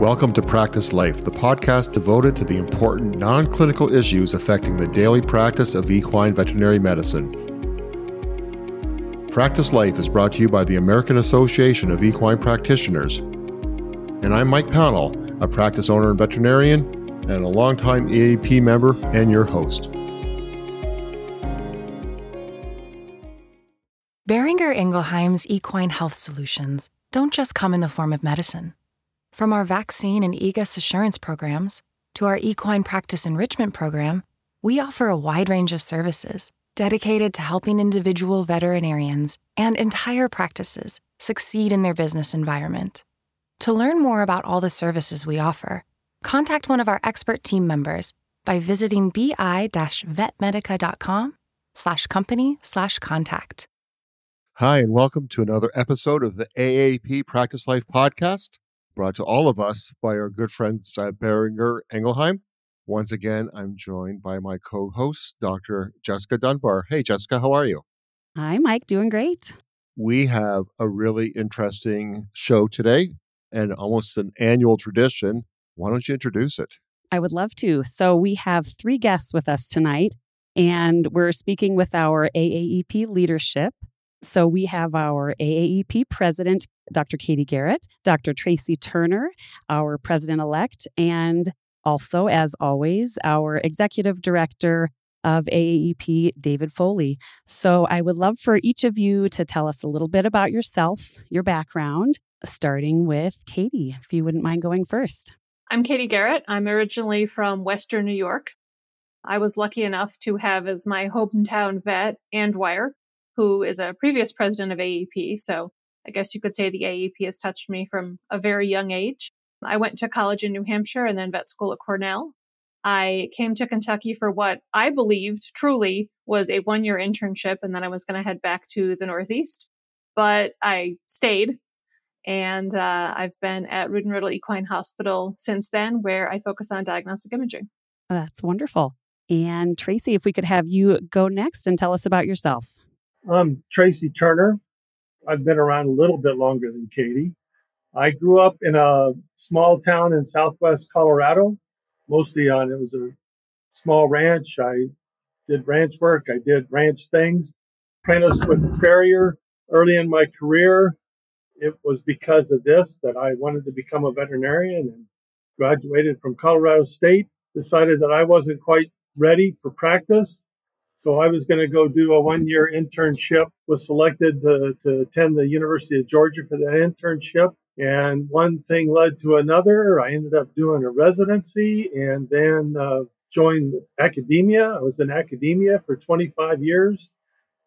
Welcome to Practice Life, the podcast devoted to the important non clinical issues affecting the daily practice of equine veterinary medicine. Practice Life is brought to you by the American Association of Equine Practitioners. And I'm Mike Pownall, a practice owner and veterinarian, and a longtime EAP member and your host. Boehringer Ingelheim's equine health solutions don't just come in the form of medicine. From our vaccine and EGUS assurance programs to our equine practice enrichment program, we offer a wide range of services dedicated to helping individual veterinarians and entire practices succeed in their business environment. To learn more about all the services we offer, contact one of our expert team members by visiting bi-vetmedica.com slash company slash contact. Hi, and welcome to another episode of the AAP Practice Life podcast brought to all of us by our good friends at Boehringer Ingelheim. Once again, I'm joined by my co host, Dr. Jessica Dunbar. Hey, Jessica, how are you? Hi, Mike. Doing great. We have a really interesting show today and almost an annual tradition. Why don't you introduce it? I would love to. So, we have three guests with us tonight, and we're speaking with our AAEP leadership. So, we have our AAEP president, Dr. Katie Garrett, Dr. Tracy Turner, our president elect, and also, as always, our executive director of AAEP, David Foley. So, I would love for each of you to tell us a little bit about yourself, your background, starting with Katie, if you wouldn't mind going first. I'm Katie Garrett. I'm originally from Western New York. I was lucky enough to have as my hometown vet Ann Dwyer, who is a previous president of AEP. So I guess you could say the AEP has touched me from a very young age. I went to college in New Hampshire and then vet school at Cornell. I came to Kentucky for what I believed truly was a one year internship, and then I was going to head back to the Northeast. But I stayed, and uh, I've been at and Riddle Equine Hospital since then, where I focus on diagnostic imaging. That's wonderful. And Tracy, if we could have you go next and tell us about yourself. I'm Tracy Turner. I've been around a little bit longer than Katie. I grew up in a small town in southwest Colorado, mostly on it was a small ranch. I did ranch work, I did ranch things. Apprenticed with a farrier early in my career. It was because of this that I wanted to become a veterinarian and graduated from Colorado State. Decided that I wasn't quite ready for practice so I was going to go do a one year internship, was selected to, to attend the University of Georgia for that internship. And one thing led to another. I ended up doing a residency and then uh, joined academia. I was in academia for 25 years.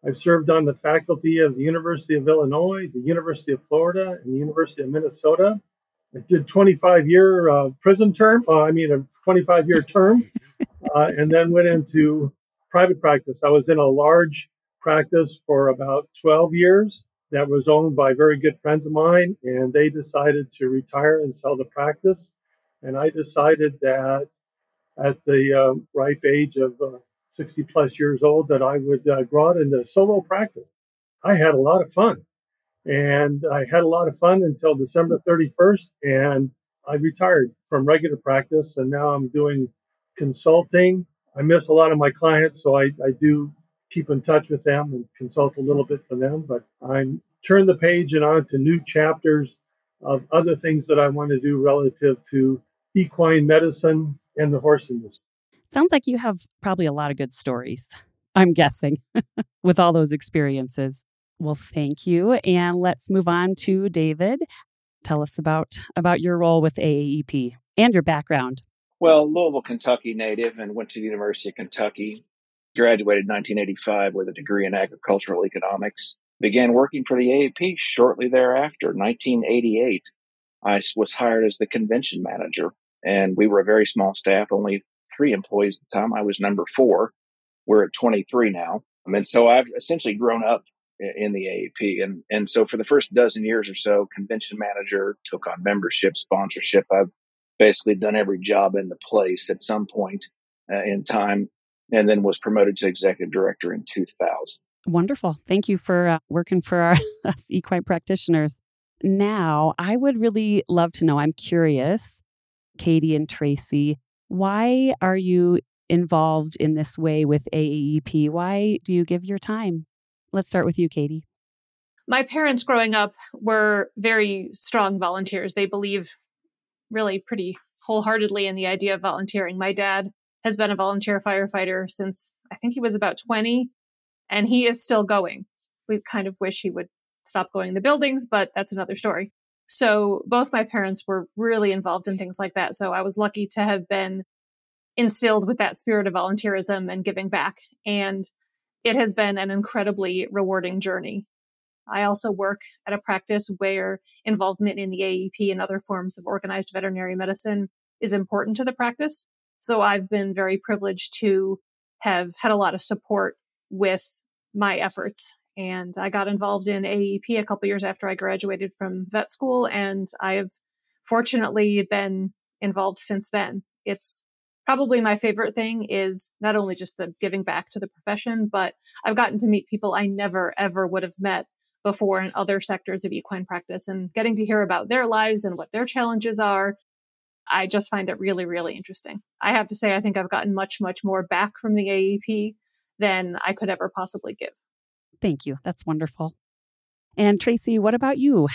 I've served on the faculty of the University of Illinois, the University of Florida, and the University of Minnesota. I did 25 year uh, prison term, uh, I mean, a 25 year term, uh, and then went into private practice. I was in a large practice for about 12 years that was owned by very good friends of mine, and they decided to retire and sell the practice. And I decided that at the uh, ripe age of uh, 60 plus years old, that I would uh, go out into solo practice. I had a lot of fun, and I had a lot of fun until December 31st, and I retired from regular practice, and now I'm doing consulting I miss a lot of my clients, so I, I do keep in touch with them and consult a little bit for them. But I'm turn the page and on to new chapters of other things that I want to do relative to equine medicine and the horse industry. Sounds like you have probably a lot of good stories, I'm guessing, with all those experiences. Well, thank you. And let's move on to David. Tell us about about your role with AAEP and your background. Well, Louisville, Kentucky native and went to the University of Kentucky. Graduated 1985 with a degree in agricultural economics. Began working for the AAP shortly thereafter. 1988, I was hired as the convention manager, and we were a very small staff, only three employees at the time. I was number four. We're at 23 now. And so I've essentially grown up in the AAP. And, and so for the first dozen years or so, convention manager took on membership, sponsorship. I've basically done every job in the place at some point uh, in time, and then was promoted to executive director in 2000. Wonderful. Thank you for uh, working for our, us equine practitioners. now I would really love to know. I'm curious, Katie and Tracy, why are you involved in this way with AAEP? Why do you give your time? Let's start with you, Katie. My parents growing up were very strong volunteers. They believe really pretty wholeheartedly in the idea of volunteering. My dad has been a volunteer firefighter since I think he was about 20, and he is still going. We kind of wish he would stop going in the buildings, but that's another story. So both my parents were really involved in things like that. So I was lucky to have been instilled with that spirit of volunteerism and giving back. And it has been an incredibly rewarding journey. I also work at a practice where involvement in the AEP and other forms of organized veterinary medicine is important to the practice. So I've been very privileged to have had a lot of support with my efforts. And I got involved in AEP a couple years after I graduated from vet school, and I've fortunately been involved since then. It's probably my favorite thing is not only just the giving back to the profession, but I've gotten to meet people I never ever would have met before in other sectors of equine practice and getting to hear about their lives and what their challenges are. I just find it really, really interesting. I have to say, I think I've gotten much, much more back from the AEP than I could ever possibly give. Thank you. That's wonderful. And Tracy, what about you?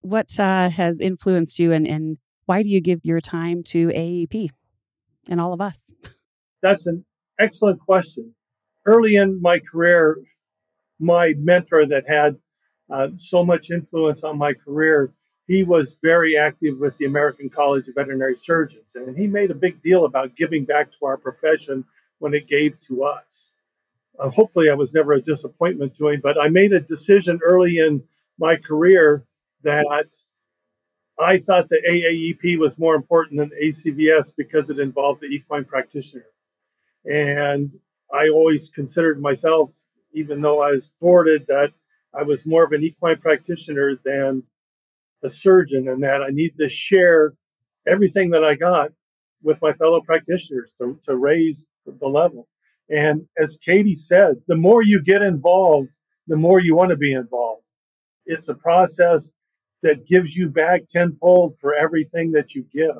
What uh, has influenced you and, and why do you give your time to AEP and all of us? That's an excellent question. Early in my career, my mentor that had uh, so much influence on my career. He was very active with the American College of Veterinary Surgeons, and he made a big deal about giving back to our profession when it gave to us. Uh, hopefully, I was never a disappointment to him, but I made a decision early in my career that I thought the AAEP was more important than ACVS because it involved the equine practitioner. And I always considered myself, even though I was boarded, that I was more of an equine practitioner than a surgeon, and that I need to share everything that I got with my fellow practitioners to, to raise the level. And as Katie said, the more you get involved, the more you want to be involved. It's a process that gives you back tenfold for everything that you give.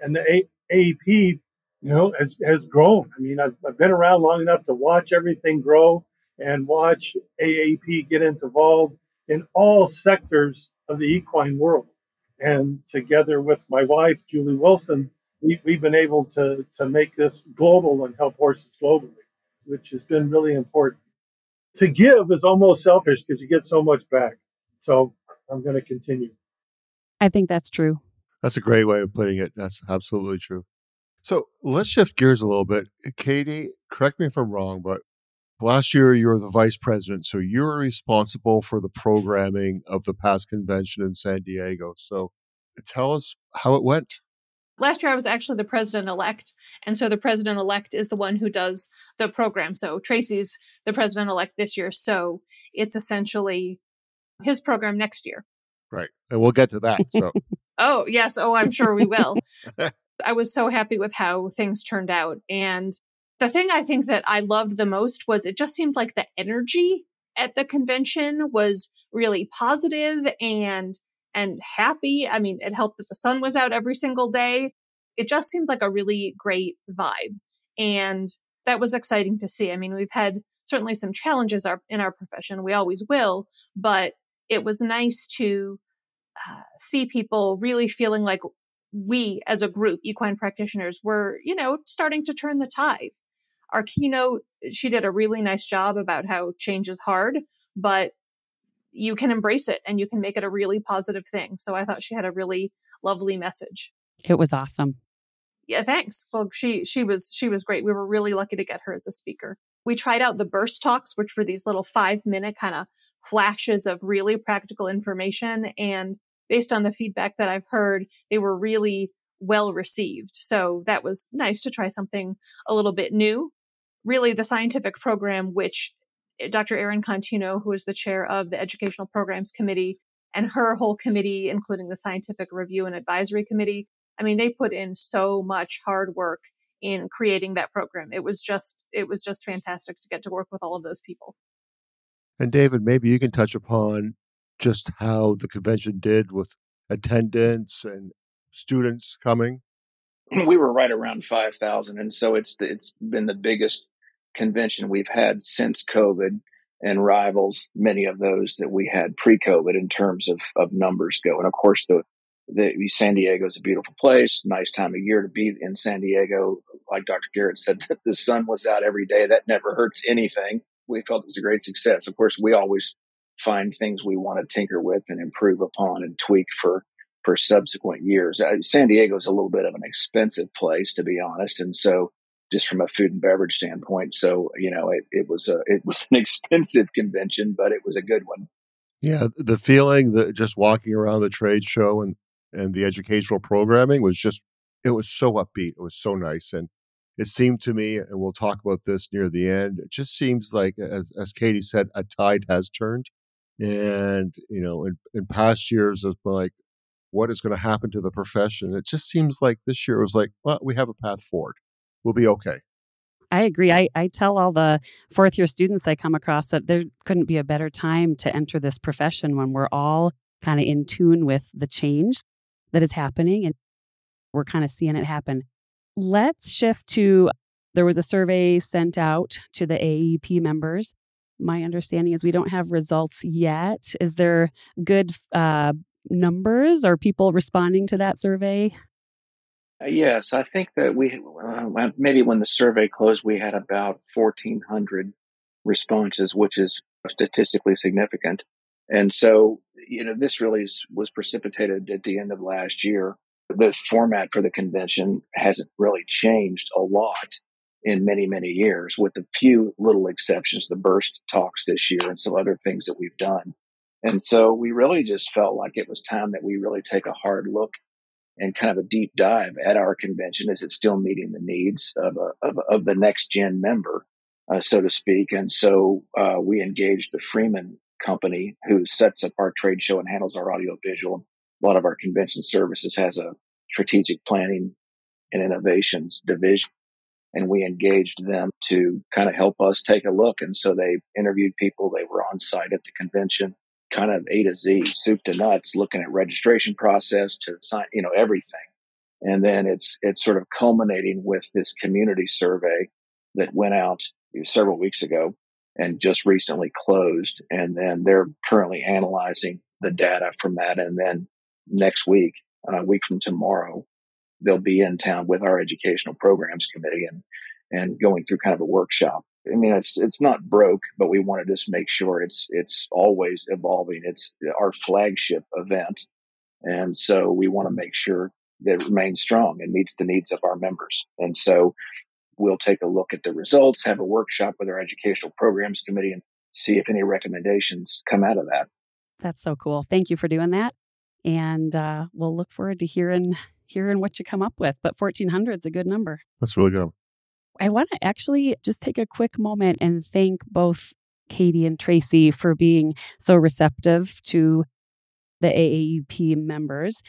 And the AEP, you know, has, has grown. I mean, I've, I've been around long enough to watch everything grow and watch AAP get involved in all sectors of the equine world. And together with my wife, Julie Wilson, we, we've been able to, to make this global and help horses globally, which has been really important. To give is almost selfish because you get so much back. So I'm going to continue. I think that's true. That's a great way of putting it. That's absolutely true. So let's shift gears a little bit. Katie, correct me if I'm wrong, but Last year, you were the vice president, so you were responsible for the programming of the past convention in San Diego. So tell us how it went. Last year, I was actually the president elect. And so the president elect is the one who does the program. So Tracy's the president elect this year. So it's essentially his program next year. Right. And we'll get to that. So, oh, yes. Oh, I'm sure we will. I was so happy with how things turned out. And the thing I think that I loved the most was it just seemed like the energy at the convention was really positive and and happy. I mean, it helped that the sun was out every single day. It just seemed like a really great vibe. And that was exciting to see. I mean, we've had certainly some challenges in our profession. We always will, but it was nice to uh, see people really feeling like we as a group, equine practitioners, were, you know, starting to turn the tide our keynote, she did a really nice job about how change is hard, but you can embrace it and you can make it a really positive thing. So I thought she had a really lovely message. It was awesome. Yeah, thanks. Well, she she was she was great. We were really lucky to get her as a speaker. We tried out the burst talks, which were these little 5-minute kind of flashes of really practical information and based on the feedback that I've heard, they were really well received. So that was nice to try something a little bit new really the scientific program, which eh, Dr. Erin Contino, who is the chair of the Educational Programs Committee, and her whole committee, including the Scientific Review and Advisory Committee, I mean, they put in so much hard work in creating that program. It was just, it was just fantastic to get to work with all of those people. And David, maybe you can touch upon just how the convention did with attendance and students coming? We were right around 5,000. And so it's, it's been the biggest convention we've had since COVID and rivals many of those that we had pre-COVID in terms of, of numbers go. And of course, the, the San Diego is a beautiful place, nice time of year to be in San Diego. Like Dr. Garrett said, the sun was out every day. That never hurts anything. We felt it was a great success. Of course, we always find things we want to tinker with and improve upon and tweak for for subsequent years. Uh, San Diego is a little bit of an expensive place, to be honest, and so just from a food and beverage standpoint. So you know, it, it was a it was an expensive convention, but it was a good one. Yeah, the feeling that just walking around the trade show and and the educational programming was just it was so upbeat. It was so nice, and it seemed to me, and we'll talk about this near the end. It just seems like, as as Katie said, a tide has turned, and you know, in, in past years, it's been like, what is going to happen to the profession? It just seems like this year was like, well, we have a path forward we'll be okay. I agree. I, I tell all the fourth year students I come across that there couldn't be a better time to enter this profession when we're all kind of in tune with the change that is happening and we're kind of seeing it happen. Let's shift to there was a survey sent out to the AEP members. My understanding is we don't have results yet. Is there good uh, numbers or people responding to that survey? Uh, yes, I think that we uh, maybe when the survey closed, we had about 1,400 responses, which is statistically significant. And so, you know, this really was precipitated at the end of last year. The format for the convention hasn't really changed a lot in many, many years, with a few little exceptions, the burst talks this year and some other things that we've done. And so we really just felt like it was time that we really take a hard look and kind of a deep dive at our convention. Is it still meeting the needs of, a, of, of the next gen member, uh, so to speak? And so uh, we engaged the Freeman company who sets up our trade show and handles our audio visual. A lot of our convention services has a strategic planning and innovations division. And we engaged them to kind of help us take a look. And so they interviewed people. They were on site at the convention kind of A to Z, soup to nuts, looking at registration process to sign, you know, everything. And then it's, it's sort of culminating with this community survey that went out several weeks ago and just recently closed. And then they're currently analyzing the data from that. And then next week, a week from tomorrow, they'll be in town with our educational programs committee and, and going through kind of a workshop I mean, it's it's not broke, but we want to just make sure it's it's always evolving. It's our flagship event, and so we want to make sure that it remains strong and meets the needs of our members. And so we'll take a look at the results, have a workshop with our educational programs committee, and see if any recommendations come out of that. That's so cool. Thank you for doing that, and uh, we'll look forward to hearing hearing what you come up with. But fourteen hundred is a good number. That's really good. I want to actually just take a quick moment and thank both Katie and Tracy for being so receptive to the AAEP members.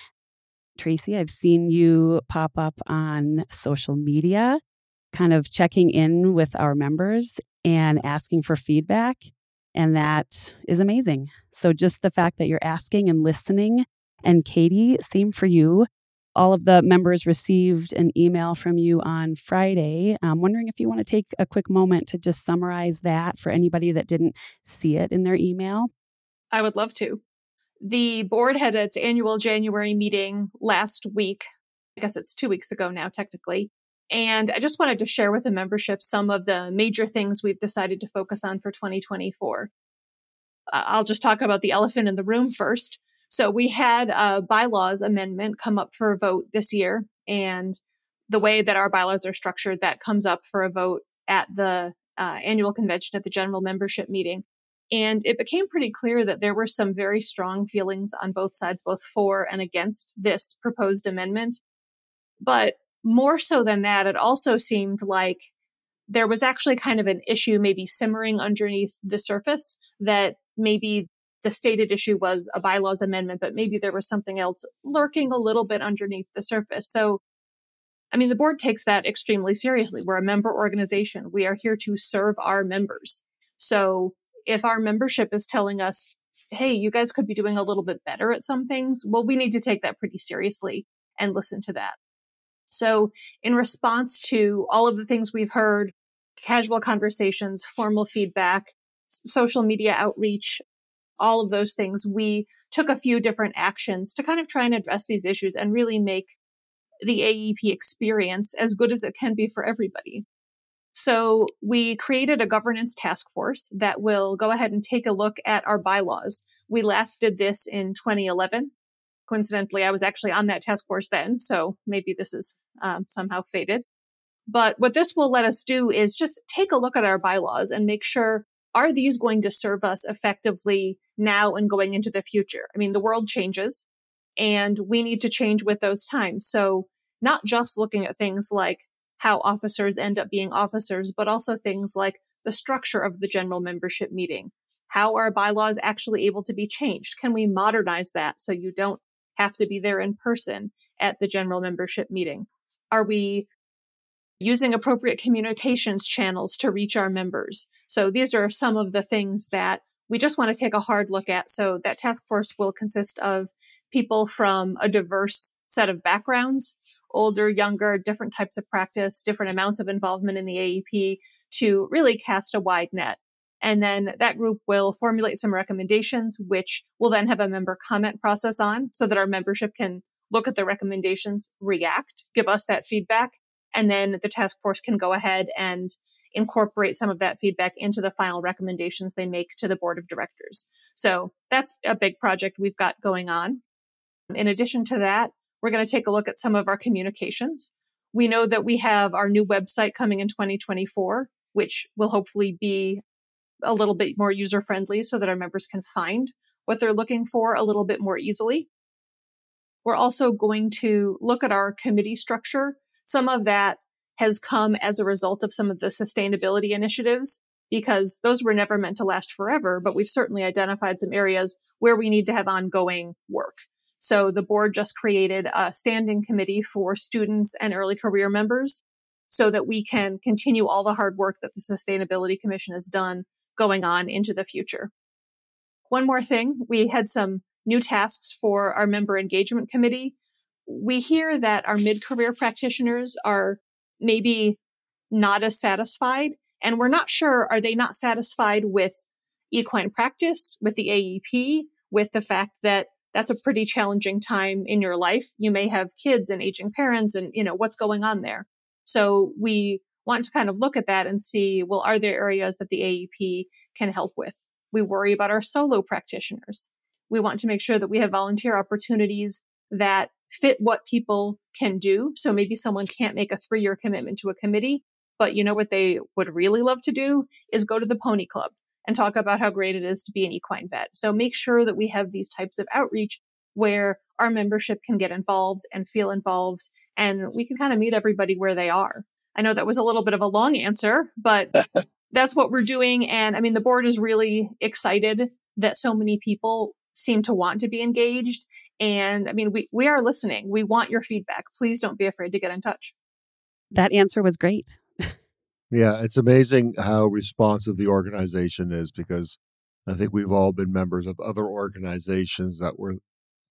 Tracy, I've seen you pop up on social media, kind of checking in with our members and asking for feedback. And that is amazing. So, just the fact that you're asking and listening, and Katie, same for you all of the members received an email from you on Friday. I'm wondering if you want to take a quick moment to just summarize that for anybody that didn't see it in their email. I would love to. The board had its annual January meeting last week. I guess it's two weeks ago now, technically. And I just wanted to share with the membership some of the major things we've decided to focus on for 2024. Uh, I'll just talk about the elephant in the room first. So we had a bylaws amendment come up for a vote this year. And the way that our bylaws are structured, that comes up for a vote at the uh, annual convention at the general membership meeting. And it became pretty clear that there were some very strong feelings on both sides, both for and against this proposed amendment. But more so than that, it also seemed like there was actually kind of an issue maybe simmering underneath the surface that maybe the stated issue was a bylaws amendment, but maybe there was something else lurking a little bit underneath the surface. So, I mean, the board takes that extremely seriously. We're a member organization. We are here to serve our members. So, if our membership is telling us, hey, you guys could be doing a little bit better at some things. Well, we need to take that pretty seriously and listen to that. So, in response to all of the things we've heard, casual conversations, formal feedback, social media outreach, all of those things, we took a few different actions to kind of try and address these issues and really make the AEP experience as good as it can be for everybody. So we created a governance task force that will go ahead and take a look at our bylaws. We last did this in 2011. Coincidentally, I was actually on that task force then, so maybe this is um, somehow faded. But what this will let us do is just take a look at our bylaws and make sure are these going to serve us effectively now and going into the future? I mean, the world changes and we need to change with those times. So not just looking at things like how officers end up being officers, but also things like the structure of the general membership meeting. How are bylaws actually able to be changed? Can we modernize that so you don't have to be there in person at the general membership meeting? Are we using appropriate communications channels to reach our members? So these are some of the things that we just want to take a hard look at. So that task force will consist of people from a diverse set of backgrounds, older, younger, different types of practice, different amounts of involvement in the AEP to really cast a wide net. And then that group will formulate some recommendations, which we'll then have a member comment process on so that our membership can look at the recommendations, react, give us that feedback, and then the task force can go ahead and incorporate some of that feedback into the final recommendations they make to the board of directors. So that's a big project we've got going on. In addition to that, we're going to take a look at some of our communications. We know that we have our new website coming in 2024, which will hopefully be a little bit more user friendly so that our members can find what they're looking for a little bit more easily. We're also going to look at our committee structure. Some of that has come as a result of some of the sustainability initiatives because those were never meant to last forever, but we've certainly identified some areas where we need to have ongoing work. So the board just created a standing committee for students and early career members so that we can continue all the hard work that the Sustainability Commission has done going on into the future. One more thing, we had some new tasks for our member engagement committee. We hear that our mid career practitioners are maybe not as satisfied. And we're not sure, are they not satisfied with equine practice, with the AEP, with the fact that that's a pretty challenging time in your life. You may have kids and aging parents and, you know, what's going on there. So we want to kind of look at that and see, well, are there areas that the AEP can help with? We worry about our solo practitioners. We want to make sure that we have volunteer opportunities that fit what people can do. So maybe someone can't make a three year commitment to a committee, but you know what they would really love to do is go to the pony club and talk about how great it is to be an equine vet. So make sure that we have these types of outreach where our membership can get involved and feel involved and we can kind of meet everybody where they are. I know that was a little bit of a long answer, but that's what we're doing. And I mean, the board is really excited that so many people seem to want to be engaged. And I mean, we, we are listening. We want your feedback. Please don't be afraid to get in touch. That answer was great. yeah, it's amazing how responsive the organization is because I think we've all been members of other organizations that were,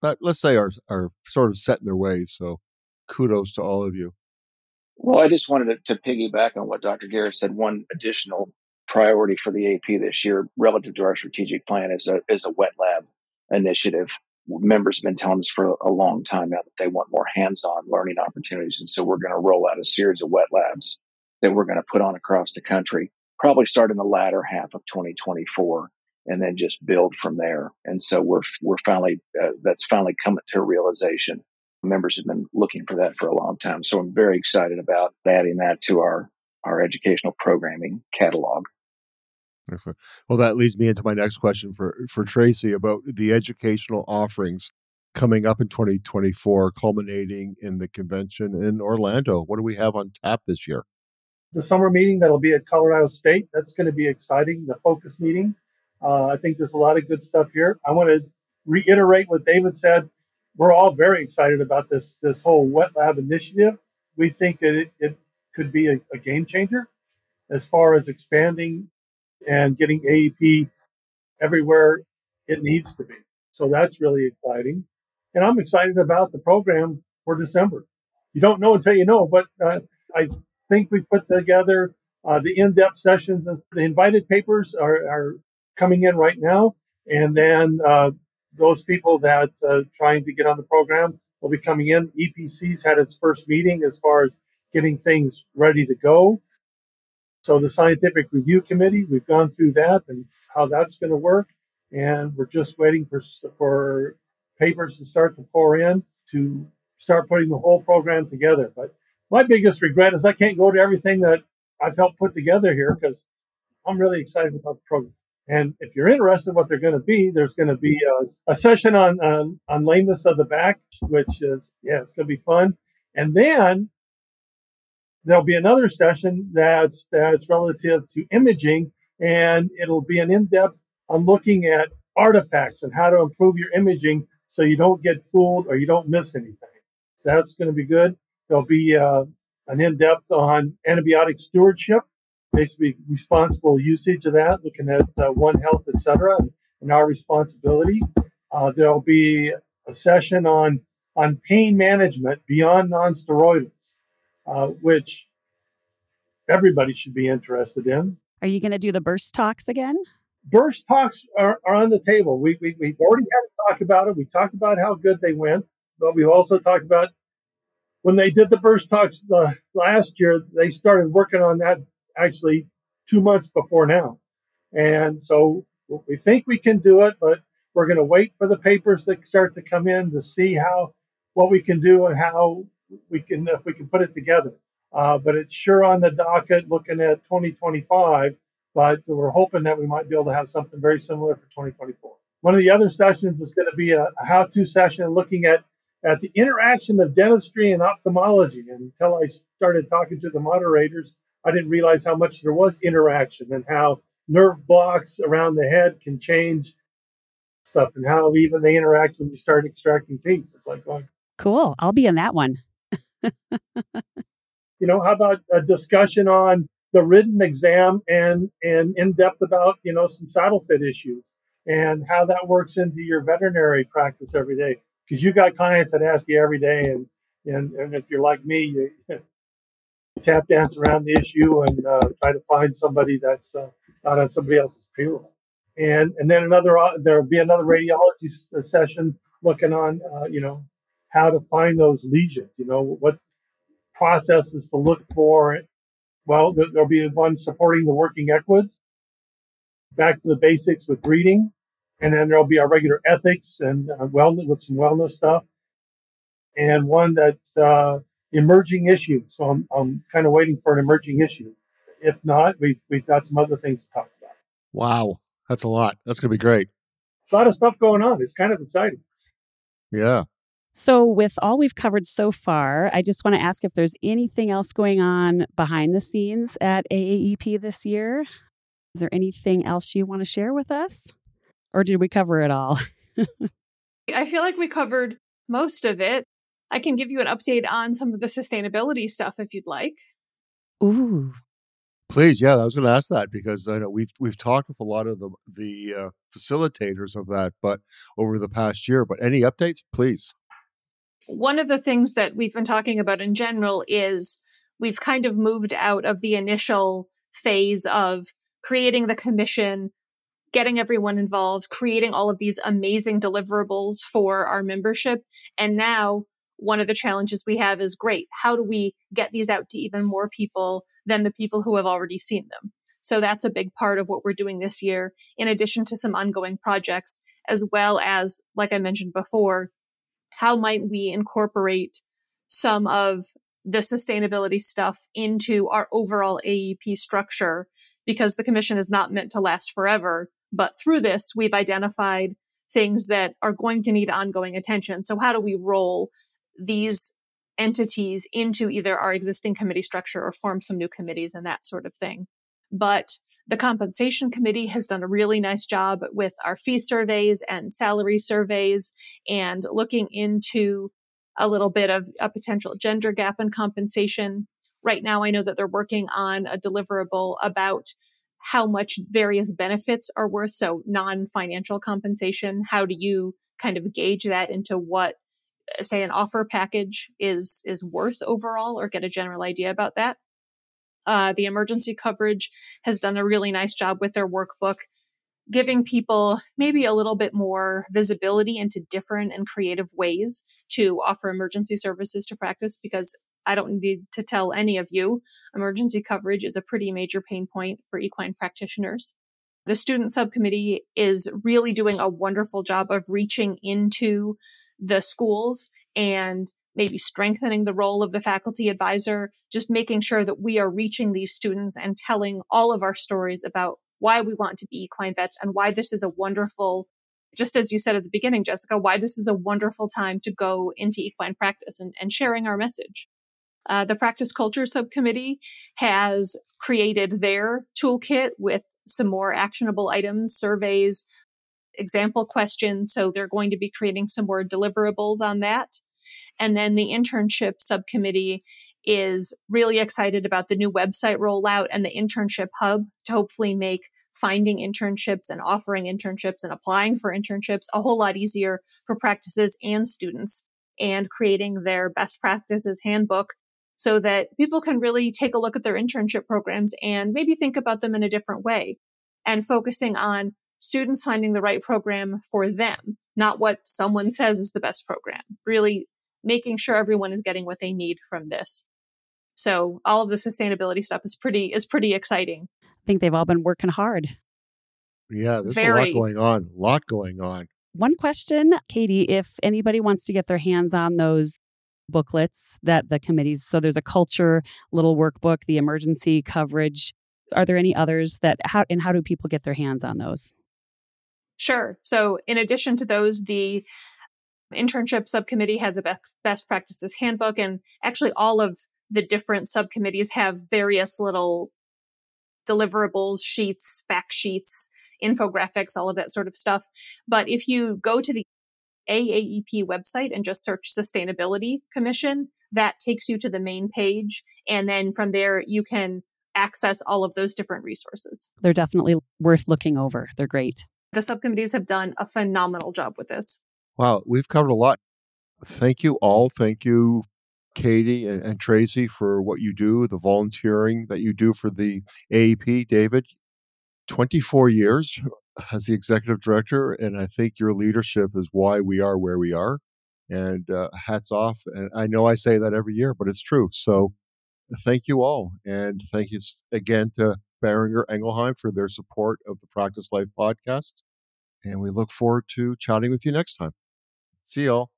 but let's say, are, are sort of set in their ways. So kudos to all of you. Well, I just wanted to, to piggyback on what Dr. Garrett said. One additional priority for the AP this year, relative to our strategic plan, is a is a wet lab initiative. Members have been telling us for a long time now that they want more hands-on learning opportunities, and so we're going to roll out a series of wet labs that we're going to put on across the country. Probably start in the latter half of 2024, and then just build from there. And so we're we're finally uh, that's finally coming to a realization members have been looking for that for a long time. So I'm very excited about adding that to our, our educational programming catalog. Excellent. Well, that leads me into my next question for, for Tracy about the educational offerings coming up in 2024, culminating in the convention in Orlando. What do we have on tap this year? The summer meeting that'll be at Colorado State. That's going to be exciting. The focus meeting. Uh, I think there's a lot of good stuff here. I want to reiterate what David said we're all very excited about this this whole wet lab initiative. We think that it, it could be a, a game changer as far as expanding and getting AEP everywhere it needs to be. So that's really exciting. And I'm excited about the program for December. You don't know until you know, but uh, I think we put together uh, the in-depth sessions. The invited papers are, are coming in right now, and then uh, those people that uh, trying to get on the program will be coming in. EPC's had its first meeting as far as getting things ready to go. So the scientific review committee, we've gone through that and how that's going to work, and we're just waiting for for papers to start to pour in to start putting the whole program together. But my biggest regret is I can't go to everything that I've helped put together here because I'm really excited about the program. And if you're interested in what they're going to be, there's going to be a, a session on, on, on lameness of the back, which is yeah, it's going to be fun. And then there'll be another session that's that's relative to imaging, and it'll be an in-depth on looking at artifacts and how to improve your imaging so you don't get fooled or you don't miss anything. That's going to be good. There'll be uh, an in-depth on antibiotic stewardship, basically responsible usage of that, looking at uh, One Health, et cetera, and, our responsibility. Uh, there'll be a session on on pain management beyond nonsteroidals, uh, which everybody should be interested in. Are you going to do the burst talks again? Burst talks are, are on the table. We, we, we've already had to talk about it. We talked about how good they went, but we've also talked about when they did the burst talks uh, last year, they started working on that actually two months before now. And so we think we can do it, but we're going to wait for the papers to start to come in to see how what we can do and how we can if we can put it together. Uh, but it's sure on the docket looking at 2025. But we're hoping that we might be able to have something very similar for 2024. One of the other sessions is going to be a, a how-to session looking at at the interaction of dentistry and ophthalmology. And until I started talking to the moderators, I didn't realize how much there was interaction and how nerve blocks around the head can change stuff and how even they interact when you start extracting teeth. It's like going, cool. I'll be in that one. you know, how about a discussion on the written exam and and in depth about you know some saddle fit issues and how that works into your veterinary practice every day? Because you've got clients that ask you every day and and, and if you're like me you, you tap dance around the issue and uh, try to find somebody that's uh, not on somebody else's payroll. And and then another uh, there'll be another radiology session looking on uh, you know how to find those lesions you know what processes to look for well, there'll be one supporting the working equids, back to the basics with breeding, and then there'll be our regular ethics and uh, wellness with some wellness stuff, and one that's uh, emerging issues. So I'm, I'm kind of waiting for an emerging issue. If not, we've, we've got some other things to talk about. Wow, that's a lot. That's going to be great. A lot of stuff going on. It's kind of exciting. Yeah. So, with all we've covered so far, I just want to ask if there's anything else going on behind the scenes at AAEP this year. Is there anything else you want to share with us? Or did we cover it all? I feel like we covered most of it. I can give you an update on some of the sustainability stuff if you'd like. Ooh. Please, yeah, I was going to ask that because I know we've we've talked with a lot of the the uh, facilitators of that, but over the past year. But any updates, please? One of the things that we've been talking about in general is we've kind of moved out of the initial phase of creating the commission, getting everyone involved, creating all of these amazing deliverables for our membership. And now one of the challenges we have is great. How do we get these out to even more people than the people who have already seen them? So that's a big part of what we're doing this year, in addition to some ongoing projects, as well as, like I mentioned before, how might we incorporate some of the sustainability stuff into our overall AEP structure? Because the commission is not meant to last forever. But through this, we've identified things that are going to need ongoing attention. So how do we roll these entities into either our existing committee structure or form some new committees and that sort of thing? But the compensation committee has done a really nice job with our fee surveys and salary surveys and looking into a little bit of a potential gender gap in compensation. Right now, I know that they're working on a deliverable about how much various benefits are worth. So non financial compensation. How do you kind of gauge that into what say an offer package is is worth overall or get a general idea about that uh, the emergency coverage has done a really nice job with their workbook giving people maybe a little bit more visibility into different and creative ways to offer emergency services to practice because I don't need to tell any of you, emergency coverage is a pretty major pain point for equine practitioners. The student subcommittee is really doing a wonderful job of reaching into the schools and maybe strengthening the role of the faculty advisor, just making sure that we are reaching these students and telling all of our stories about why we want to be equine vets and why this is a wonderful, just as you said at the beginning, Jessica, why this is a wonderful time to go into equine practice and, and sharing our message. Uh, the practice culture subcommittee has created their toolkit with some more actionable items, surveys, example questions. So they're going to be creating some more deliverables on that. And then the internship subcommittee is really excited about the new website rollout and the internship hub to hopefully make finding internships and offering internships and applying for internships a whole lot easier for practices and students and creating their best practices handbook so that people can really take a look at their internship programs and maybe think about them in a different way and focusing on students finding the right program for them, not what someone says is the best program. Really making sure everyone is getting what they need from this. So all of the sustainability stuff is pretty is pretty exciting. I think they've all been working hard. Yeah, there's Very. a lot going on. A lot going on. One question, Katie, if anybody wants to get their hands on those booklets that the committees, so there's a culture little workbook, the emergency coverage. Are there any others that how and how do people get their hands on those? Sure. So, in addition to those, the internship subcommittee has a best practices handbook, and actually, all of the different subcommittees have various little deliverables, sheets, fact sheets, infographics, all of that sort of stuff. But if you go to the AAEP website and just search Sustainability Commission, that takes you to the main page. And then from there, you can access all of those different resources. They're definitely worth looking over. They're great. The subcommittees have done a phenomenal job with this. Wow, we've covered a lot. Thank you all. Thank you, Katie and, and Tracy, for what you do, the volunteering that you do for the AEP. David, 24 years as the executive director, and I think your leadership is why we are where we are. And uh, hats off. And I know I say that every year, but it's true. So thank you all. And thank you again to Boehringer Ingelheim for their support of the Practice Life podcast. And we look forward to chatting with you next time. See y'all.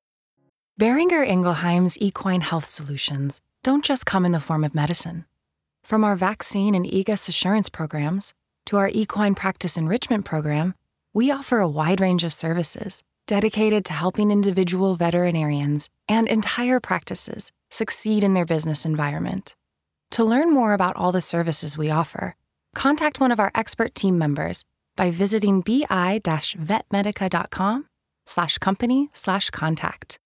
Boehringer Ingelheim's equine health solutions don't just come in the form of medicine. From our vaccine and EGUS assurance programs to our equine practice enrichment program, we offer a wide range of services dedicated to helping individual veterinarians and entire practices succeed in their business environment. To learn more about all the services we offer, contact one of our expert team members by visiting bi-vetmedica.com slash company slash contact.